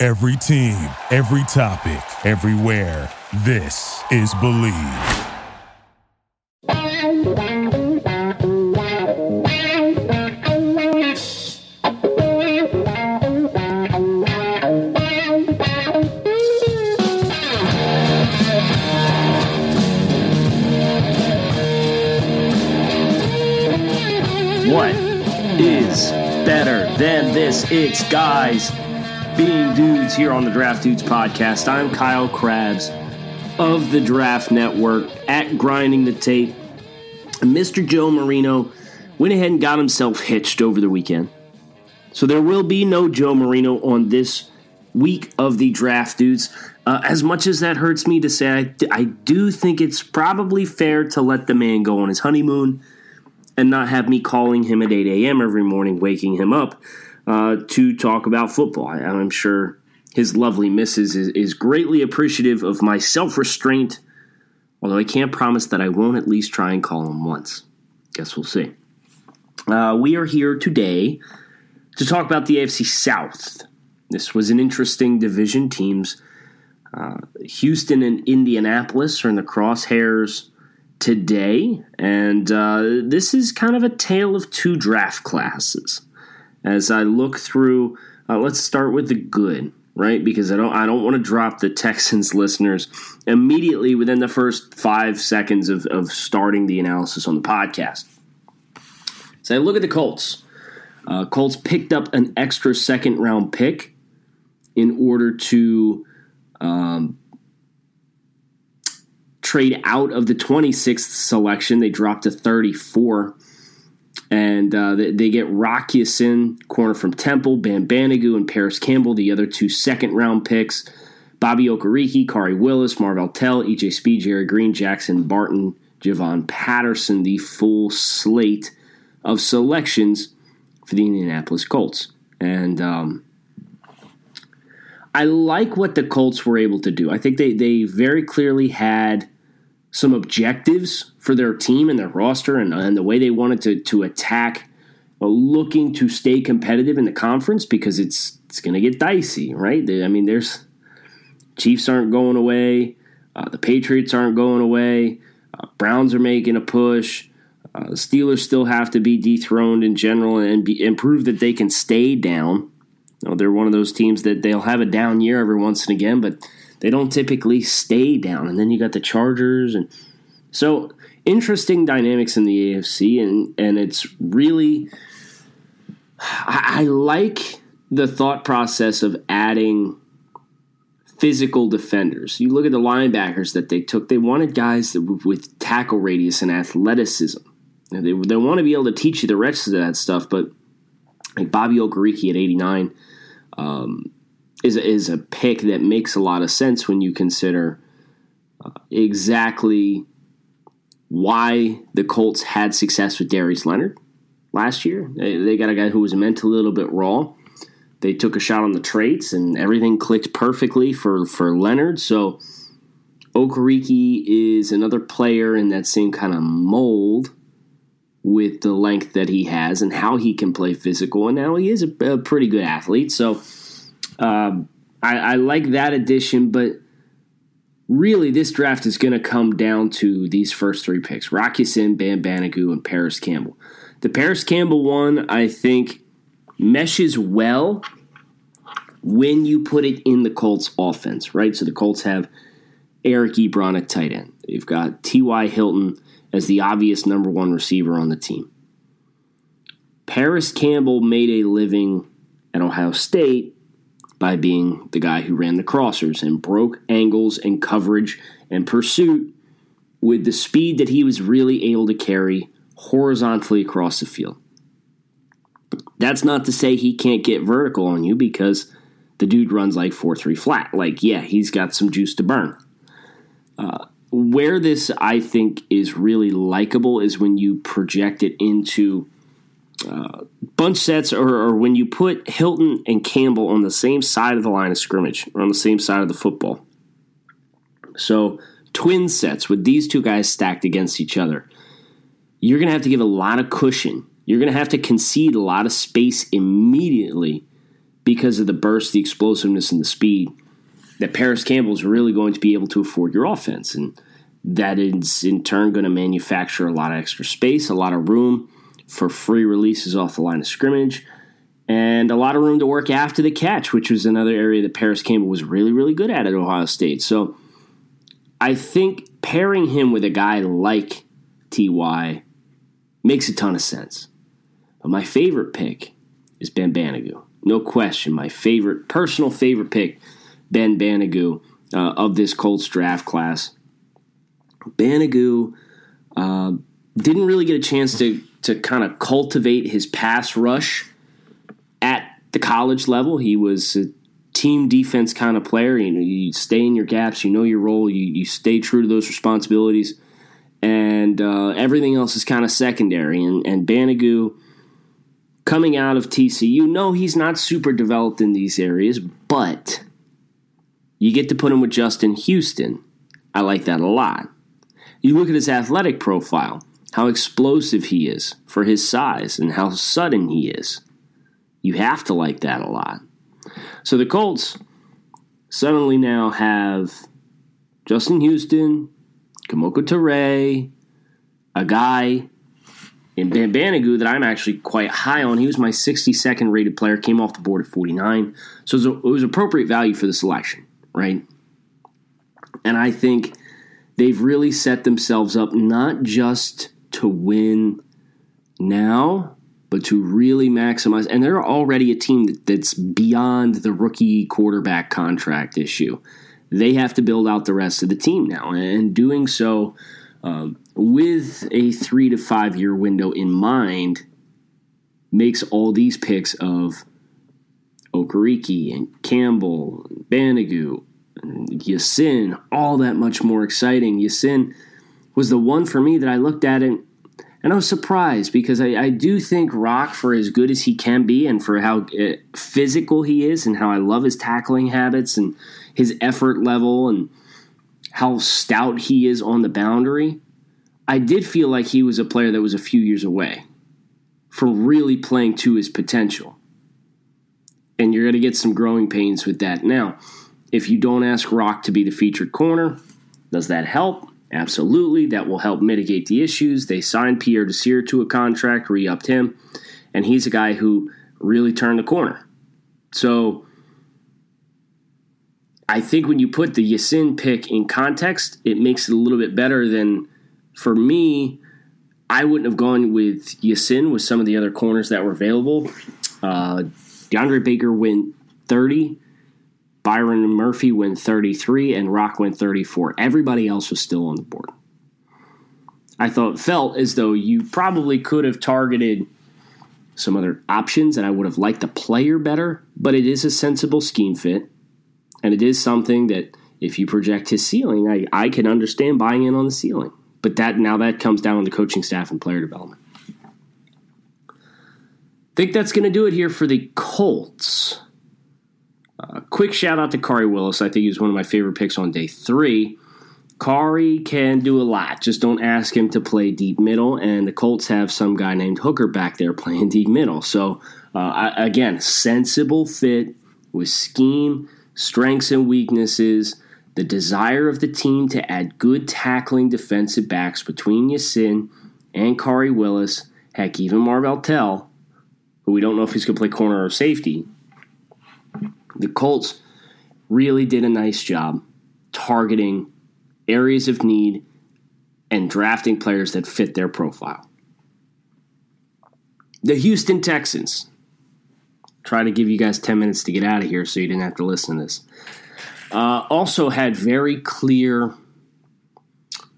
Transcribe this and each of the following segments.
Every team, every topic, everywhere. This is Believe. What is better than this? It's guys being dudes here on the Draft Dudes podcast. I'm Kyle Crabbs of the Draft Network at Grinding the Tape. Mr. Joe Marino went ahead and got himself hitched over the weekend. So there will be no Joe Marino on this week of the Draft Dudes. Uh, as much as that hurts me to say, I, I do think it's probably fair to let the man go on his honeymoon and not have me calling him at 8 a.m. every morning, waking him up uh, to talk about football. I, I'm sure his lovely missus is, is greatly appreciative of my self restraint, although I can't promise that I won't at least try and call him once. Guess we'll see. Uh, we are here today to talk about the AFC South. This was an interesting division. Teams uh, Houston and Indianapolis are in the crosshairs today, and uh, this is kind of a tale of two draft classes. As I look through, uh, let's start with the good, right? Because I don't, I don't want to drop the Texans listeners immediately within the first five seconds of, of starting the analysis on the podcast. So I look at the Colts. Uh, Colts picked up an extra second round pick in order to um, trade out of the 26th selection. They dropped to 34. And uh, they, they, get Rock Ya-Sin, corner from Temple, Bam Banogu, and Parris Campbell, the other two second round picks. Bobby Okereke, Khari Willis, Marvell Tell, EJ Speed, Gerri Green, Jackson Barton, Javon Patterson, the full slate of selections for the Indianapolis Colts. And um, I like what the Colts were able to do. I think they, they very clearly had some objectives for their team and their roster and, and the way they wanted to, to attack, uh, looking to stay competitive in the conference because it's it's going to get dicey, right? They, I mean, there's Chiefs aren't going away, uh, the Patriots aren't going away, uh, Browns are making a push. Uh, Steelers still have to be dethroned in general and, be, and prove that they can stay down. You know, they're one of those teams that they'll have a down year every once and again, but they don't typically stay down. And then you got the Chargers, and so interesting dynamics in the AFC, and and it's really I, I like the thought process of adding physical defenders. You look at the linebackers that they took; they wanted guys that, with tackle radius and athleticism. They they want to be able to teach you the rest of that stuff, but like Bobby Okereke at eighty nine. Um, is is a pick that makes a lot of sense when you consider uh, exactly why the Colts had success with Darius Leonard last year. They, they got a guy who was mentally a little bit raw. They took a shot on the traits, and everything clicked perfectly for for Leonard. So Okereke is another player in that same kind of mold with the length that he has and how he can play physical. And now he is a, a pretty good athlete. So um, I, I like that addition, but really this draft is going to come down to these first three picks Rock Ya-Sin, Bam Banogu, and Parris Campbell. The Parris Campbell one, I think, meshes well when you put it in the Colts offense, right? So the Colts have Eric Ebron at tight end. They've got T.Y. Hilton as the obvious number one receiver on the team. Parris Campbell made a living at Ohio State by being the guy who ran the crossers and broke angles and coverage and pursuit with the speed that he was really able to carry horizontally across the field. That's not to say he can't get vertical on you because the dude runs like 4 3 flat. Like, yeah, he's got some juice to burn. Uh, where this, I think, is really likable is when you project it into uh, bunch sets or, or, when you put Hilton and Campbell on the same side of the line of scrimmage or on the same side of the football. So, twin sets with these two guys stacked against each other, you're going to have to give a lot of cushion. You're going to have to concede a lot of space immediately because of the burst, the explosiveness, and the speed that Parris Campbell is really going to be able to afford your offense. And that is in turn going to manufacture a lot of extra space, a lot of room for free releases off the line of scrimmage, and a lot of room to work after the catch, which was another area that Parris Campbell was really, really good at at Ohio State. So I think pairing him with a guy like Ty makes a ton of sense. But my favorite pick is Ben Banogu. No question, my favorite, personal favorite pick, Ben Banogu uh, of this Colts draft class. Banogu uh, didn't really get a chance to to kind of cultivate his pass rush at the college level. He was a team defense kind of player. You know, you stay in your gaps, you know your role, you, you stay true to those responsibilities, and uh, everything else is kind of secondary. And, and coming out of TCU, no, he's not super developed in these areas, but you get to put him with Justin Houston. I like that a lot. You look at his athletic profile, how explosive he is for his size, and how sudden he is. You have to like that a lot. So the Colts suddenly now have Justin Houston, Kemoko Turay, a guy in Banogu that I'm actually quite high on. He was my 62nd rated player, came off the board at 49. So it was, a, it was appropriate value for the selection, right? And I think they've really set themselves up not just to win now, but to really maximize. And they're already a team that's beyond the rookie quarterback contract issue. They have to build out the rest of the team now. And doing so um, with a three to five year window in mind makes all these picks of Okereke and Campbell, and Banogu, and Ya-Sin all that much more exciting. Ya-Sin was the one for me that I looked at and and I was surprised because I, I, do think Rock, for as good as he can be and for how uh, physical he is and how I love his tackling habits and his effort level and how stout he is on the boundary, I did feel like he was a player that was a few years away from really playing to his potential. And you're going to get some growing pains with that. Now, if you don't ask Rock to be the featured corner, does that help? Absolutely. That will help mitigate the issues. They signed Pierre Desir to a contract, re upped him, and he's a guy who really turned the corner. So I think when you put the Ya-Sin pick in context, it makes it a little bit better than for me. I wouldn't have gone with Ya-Sin with some of the other corners that were available. Uh, DeAndre Baker went 30. Byron Murphy went 33 and Rock went 34. Everybody else was still on the board. I thought felt as though you probably could have targeted some other options and I would have liked the player better, but it is a sensible scheme fit. And it is something that if you project his ceiling, I, I can understand buying in on the ceiling. But that now that comes down to the coaching staff and player development. Think that's going to do it here for the Colts. Uh, quick shout out to Khari Willis. I think he was one of my favorite picks on day three. Khari can do a lot. Just don't ask him to play deep middle. And the Colts have some guy named Hooker back there playing deep middle. So, uh, again, sensible fit with scheme, strengths, and weaknesses. The desire of the team to add good tackling defensive backs between Ya-Sin and Khari Willis. Heck, even Marvell Tell, who we don't know if he's going to play corner or safety the Colts really did a nice job targeting areas of need and drafting players that fit their profile. The Houston Texans. Try to give you guys 10 minutes to get out of here so you didn't have to listen to this. Uh, also had very clear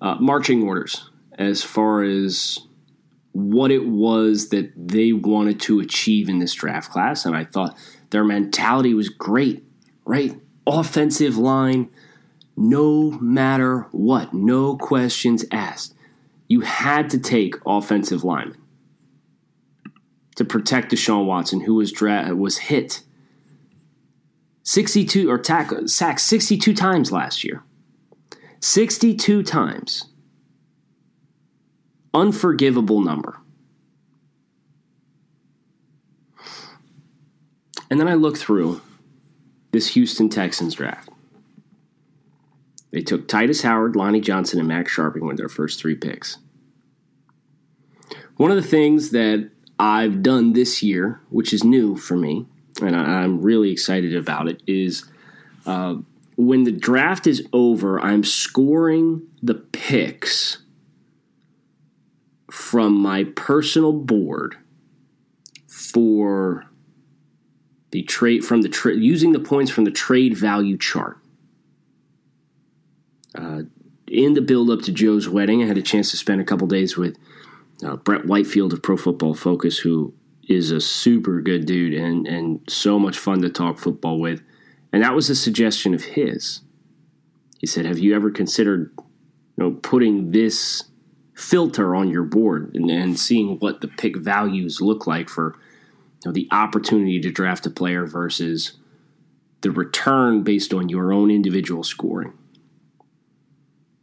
uh, marching orders as far as what it was that they wanted to achieve in this draft class. And I thought their mentality was great. right? Offensive line, no matter what, no questions asked. You had to take offensive linemen to protect Deshaun Watson, who was dra- was hit 62 or tack, sacked 62 times last year. 62 times. Unforgivable number. And then I look through this Houston Texans draft. They took Tytus Howard, Lonnie Johnson, and Max Scharping with their first three picks. One of the things that I've done this year, which is new for me, and I'm really excited about it, is uh, when the draft is over, I'm scoring the picks from my personal board for the trade from the trade using the points from the trade value chart. Uh, in the build up to Joe's wedding, I had a chance to spend a couple days with uh, Brett Whitefield of Pro Football Focus, who is a super good dude and and so much fun to talk football with. And that was a suggestion of his. He said, "Have you ever considered, you know, putting this filter on your board and, and seeing what the pick values look like for know, the opportunity to draft a player versus the return based on your own individual scoring?"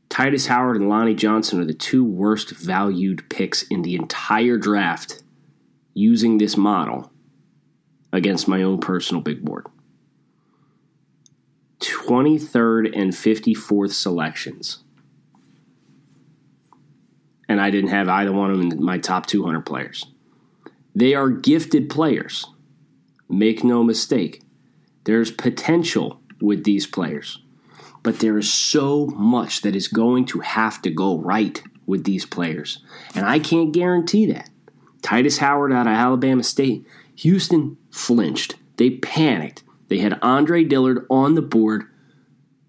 Tytus Howard and Lonnie Johnson are the two worst valued picks in the entire draft using this model against my own personal big board. 23rd and 54th selections. And I didn't have either one of them in my top 200 players. They are gifted players. Make no mistake. There's potential with these players. But there is so much that is going to have to go right with these players. And I can't guarantee that. Tytus Howard out of Alabama State, Houston flinched. They panicked. They had Andre Dillard on the board.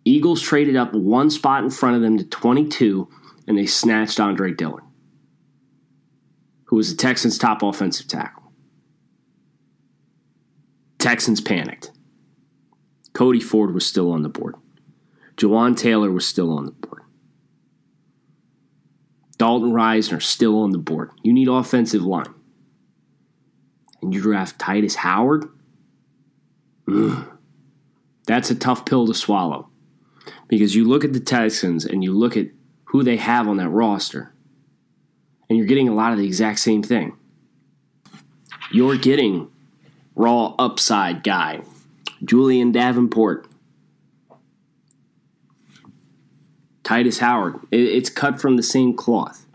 Eagles traded up one spot in front of them to 22, and they snatched Andre Dillard, who was the Texans' top offensive tackle. Texans panicked. Cody Ford was still on the board. Jawaan Taylor was still on the board. Dalton Risner still on the board. You need offensive line. And you draft Tytus Howard? Ugh. That's a tough pill to swallow. Because you look at the Texans and you look at who they have on that roster, and you're getting a lot of the exact same thing. You're getting raw upside guy, Julian Davenport, Tytus Howard. It's cut from the same cloth.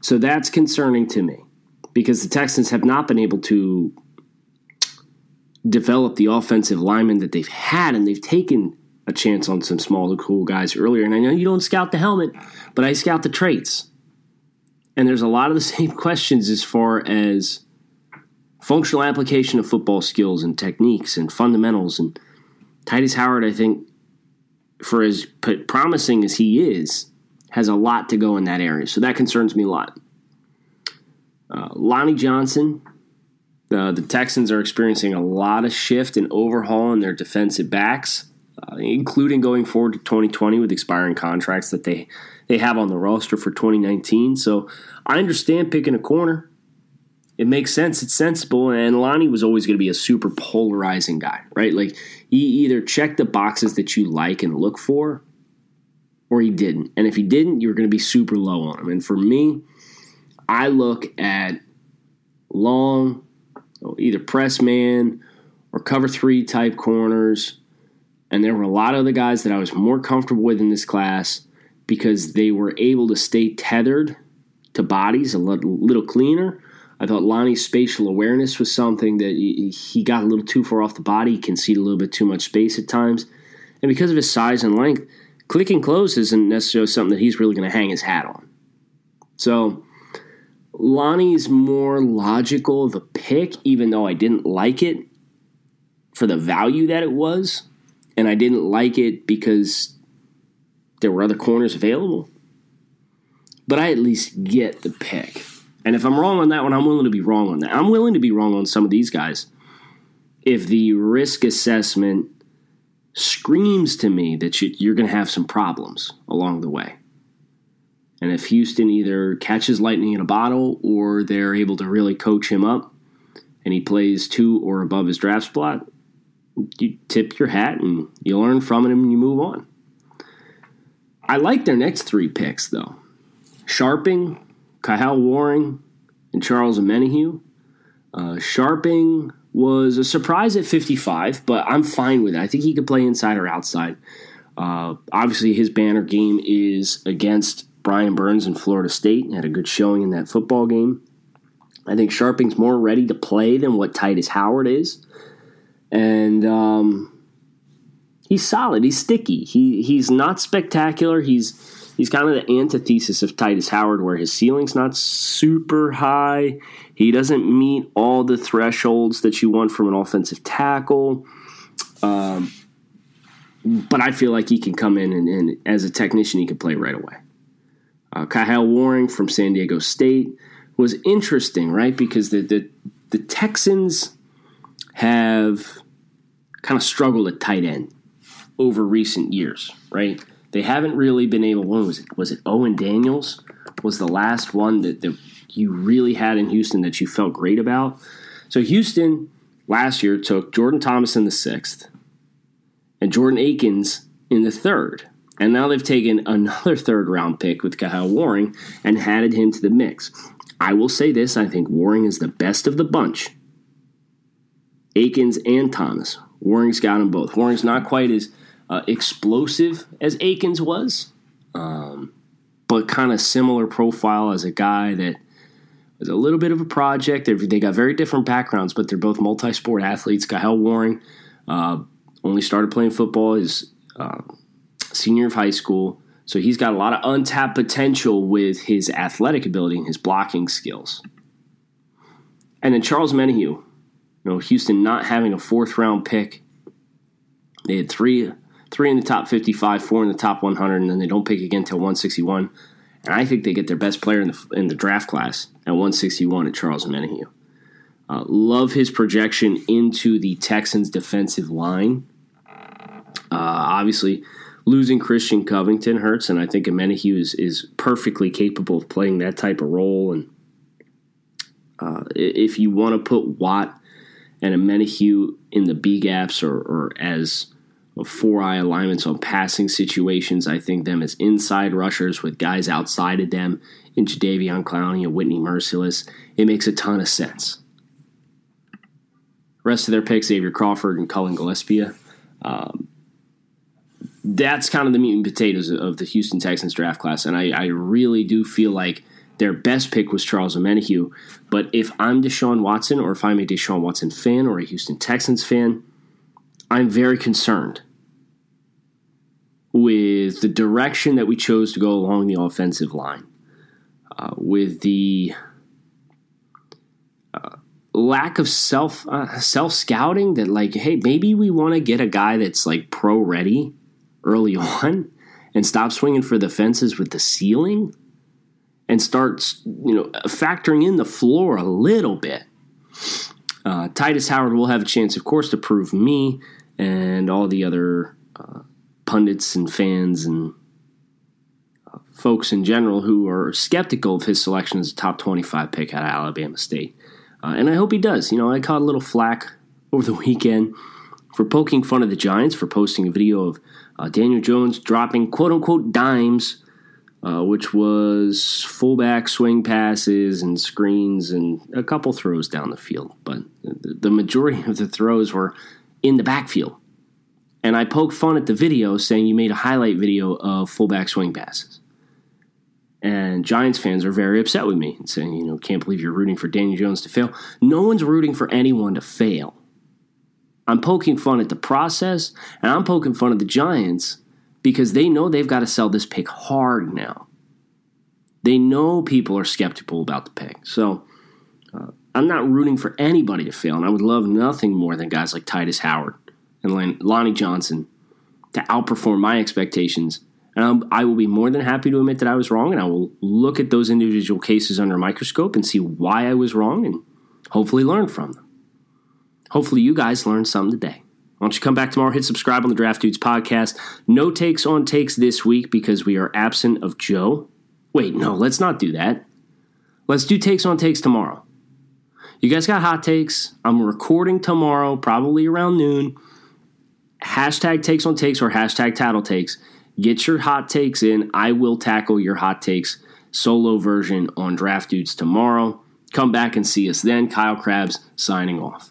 So that's concerning to me because the Texans have not been able to develop the offensive linemen that they've had, and they've taken a chance on some smaller, cool guys earlier. And I know you don't scout the helmet, but I scout the traits. And there's a lot of the same questions as far as functional application of football skills and techniques and fundamentals. And Tytus Howard, I think, for as promising as he is, has a lot to go in that area. So that concerns me a lot. Uh, Lonnie Johnson, uh, the Texans are experiencing a lot of shift and overhaul in their defensive backs, uh, including going forward to 2020 with expiring contracts that they they have on the roster for 2019. So I understand picking a corner. It makes sense. It's sensible. And Lonnie was always going to be a super polarizing guy, right? Like he either checked the boxes that you like and look for, or he didn't. And if he didn't, you were going to be super low on him. And for me, I look at long, oh, either press man or cover three type corners. And there were a lot of the guys that I was more comfortable with in this class because they were able to stay tethered to bodies a little cleaner I thought Lonnie's spatial awareness was something that he got a little too far off the body. He conceded a little bit too much space at times. And because of his size and length, click and close isn't necessarily something that he's really going to hang his hat on. So Lonnie's more logical of a pick, even though I didn't like it for the value that it was. And I didn't like it because there were other corners available. But I at least get the pick. And if I'm wrong on that one, I'm willing to be wrong on that. I'm willing to be wrong on some of these guys if the risk assessment screams to me that you're going to have some problems along the way. And if Houston either catches lightning in a bottle or they're able to really coach him up and he plays two or above his draft spot, you tip your hat and you learn from him and you move on. I like their next three picks, though Scharping, Kyle Warring, and Charles Omenihu. Uh, Scharping was a surprise at 55, but I'm fine with it. I think he could play inside or outside. Uh, obviously, his banner game is against Brian Burns in Florida State. Had a good showing in that football game. I think Scharping's more ready to play than what Tytus Howard is, and um, he's solid. He's sticky. He he's not spectacular. He's he's kind of the antithesis of Tytus Howard, where his ceiling's not super high. He doesn't meet all the thresholds that you want from an offensive tackle. Um, but I feel like he can come in and, and, as a technician, he can play right away. Uh, Kyle Warring from San Diego State was interesting, right? Because the, the, the Texans have kind of struggled at tight end over recent years, right? They haven't really been able. When was it? Was it Owen Daniels? Was the last one that, that you really had in Houston that you felt great about? So Houston last year took Jordan Thomas in the sixth and Jordan Akins in the third. And now they've taken another third round pick with Kyle Warring and added him to the mix. I will say this I think Warring is the best of the bunch. Akins and Thomas. Warring's got them both. Warring's not quite as uh, explosive as Akins was, um, but kind of similar profile as a guy that was a little bit of a project. They're, they got very different backgrounds, but they're both multi sport athletes. Kyle Warring uh, only started playing football his uh, senior of high school, so he's got a lot of untapped potential with his athletic ability and his blocking skills. And then Charles Omenihu, you know, Houston not having a fourth round pick. They had three three in the top 55, four in the top 100, and then they don't pick again until 161. And I think they get their best player in the in the draft class at 161 at Charles Omenihu. Uh, love his projection into the Texans' defensive line. Uh, obviously, losing Christian Covington hurts, and I think Omenihu is, is perfectly capable of playing that type of role. And uh, if you want to put Watt and Omenihu in the B gaps or, or as four eye alignments on passing situations. I think them as inside rushers with guys outside of them in Jadeveon Clowney and Whitney Mercilus. It makes a ton of sense. Rest of their picks, Xavier Crawford and Cullen Gillaspia. Um, that's kind of the meat and potatoes of the Houston Texans draft class, and I, I really do feel like their best pick was Charles Omenihu. But if I'm Deshaun Watson, or if I'm a Deshaun Watson fan or a Houston Texans fan, I'm very concerned with the direction that we chose to go along the offensive line, uh, with the uh, lack of self uh, self scouting. That like, hey, maybe we want to get a guy that's like pro ready early on, and stop swinging for the fences with the ceiling, and start you know factoring in the floor a little bit. Uh, Tytus Howard will have a chance, of course, to prove me and all the other uh, pundits and fans and uh, folks in general who are skeptical of his selection as a top 25 pick out of Alabama State. Uh, and I hope he does. You know, I caught a little flack over the weekend for poking fun of the Giants for posting a video of uh, Daniel Jones dropping quote unquote dimes, uh, which was fullback swing passes and screens and a couple throws down the field. But the majority of the throws were in the backfield. And I poked fun at the video saying you made a highlight video of fullback swing passes. And Giants fans are very upset with me and saying, you know, can't believe you're rooting for Daniel Jones to fail. No one's rooting for anyone to fail. I'm poking fun at the process and I'm poking fun at the Giants because they know they've got to sell this pick hard now. They know people are skeptical about the pick. So uh, I'm not rooting for anybody to fail. And I would love nothing more than guys like Tytus Howard and Lonnie Johnson to outperform my expectations. And I will be more than happy to admit that I was wrong, and I will look at those individual cases under a microscope and see why I was wrong and hopefully learn from them. Hopefully, you guys learned something today. Why don't you come back tomorrow? Hit subscribe on the Draft Dudes podcast. No takes on takes this week because we are absent of Joe. Wait, no, let's not do that. Let's do takes on takes tomorrow. You guys got hot takes. I'm recording tomorrow, probably around noon. Hashtag takes on takes or hashtag tattle takes. Get your hot takes in. I will tackle your hot takes solo version on Draft Dudes tomorrow. Come back and see us then. Kyle Crabbs signing off.